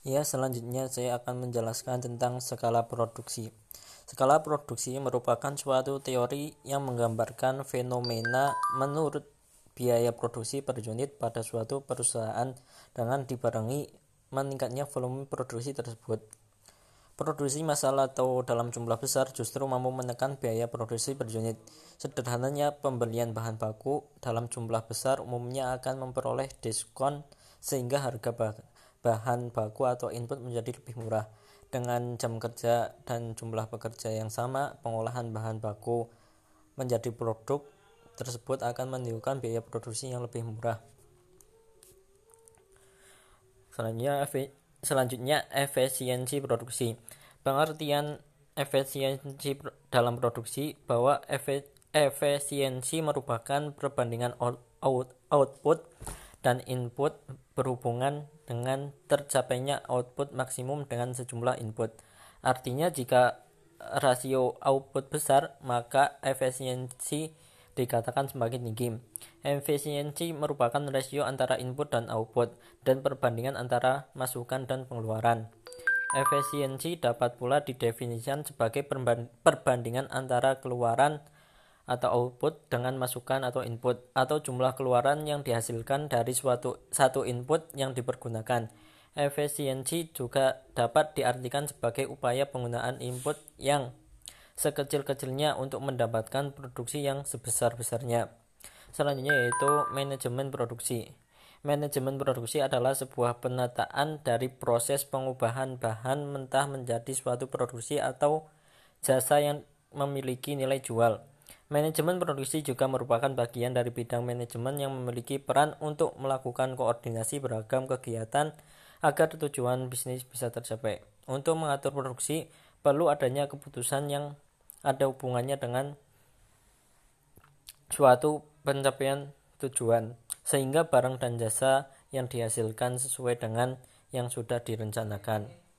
Ya, selanjutnya saya akan menjelaskan tentang skala produksi. Skala produksi merupakan suatu teori yang menggambarkan fenomena menurut biaya produksi per unit pada suatu perusahaan dengan dibarengi meningkatnya volume produksi tersebut. Produksi masalah atau dalam jumlah besar justru mampu menekan biaya produksi per unit. Sederhananya, pembelian bahan baku dalam jumlah besar umumnya akan memperoleh diskon sehingga harga bahan baku atau input menjadi lebih murah. Dengan jam kerja dan jumlah pekerja yang sama, pengolahan bahan baku menjadi produk tersebut akan menimbulkan biaya produksi yang lebih murah. Selanjutnya, selanjutnya efisiensi produksi. Pengertian efisiensi dalam produksi bahwa efisiensi merupakan perbandingan output dan input berhubungan dengan tercapainya output maksimum dengan sejumlah input. Artinya jika rasio output besar, maka efisiensi dikatakan semakin tinggi. Efisiensi merupakan rasio antara input dan output dan perbandingan antara masukan dan pengeluaran. Efisiensi dapat pula didefinisikan sebagai perbandingan antara keluaran atau output dengan masukan atau input atau jumlah keluaran yang dihasilkan dari suatu satu input yang dipergunakan. Efisiensi juga dapat diartikan sebagai upaya penggunaan input yang sekecil-kecilnya untuk mendapatkan produksi yang sebesar-besarnya. Selanjutnya yaitu manajemen produksi. Manajemen produksi adalah sebuah penataan dari proses pengubahan bahan mentah menjadi suatu produksi atau jasa yang memiliki nilai jual. Manajemen produksi juga merupakan bagian dari bidang manajemen yang memiliki peran untuk melakukan koordinasi beragam kegiatan agar tujuan bisnis bisa tercapai. Untuk mengatur produksi, perlu adanya keputusan yang ada hubungannya dengan suatu pencapaian tujuan, sehingga barang dan jasa yang dihasilkan sesuai dengan yang sudah direncanakan.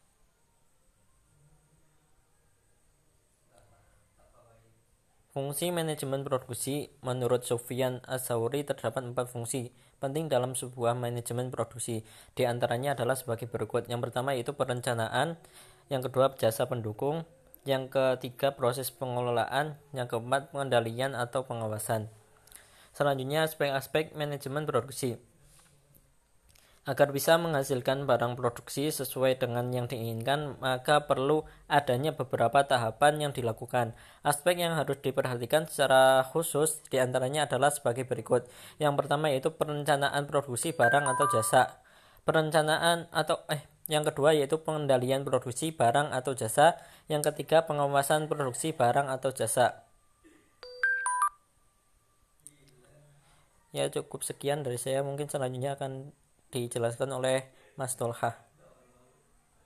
Fungsi manajemen produksi menurut Sofian Asauri terdapat empat fungsi penting dalam sebuah manajemen produksi. Di antaranya adalah sebagai berikut. Yang pertama yaitu perencanaan, yang kedua jasa pendukung, yang ketiga proses pengelolaan, yang keempat pengendalian atau pengawasan. Selanjutnya aspek-aspek manajemen produksi. Agar bisa menghasilkan barang produksi sesuai dengan yang diinginkan, maka perlu adanya beberapa tahapan yang dilakukan. Aspek yang harus diperhatikan secara khusus di antaranya adalah sebagai berikut. Yang pertama yaitu perencanaan produksi barang atau jasa. Perencanaan atau eh yang kedua yaitu pengendalian produksi barang atau jasa. Yang ketiga pengawasan produksi barang atau jasa. Ya cukup sekian dari saya mungkin selanjutnya akan dijelaskan oleh Mas Tolha.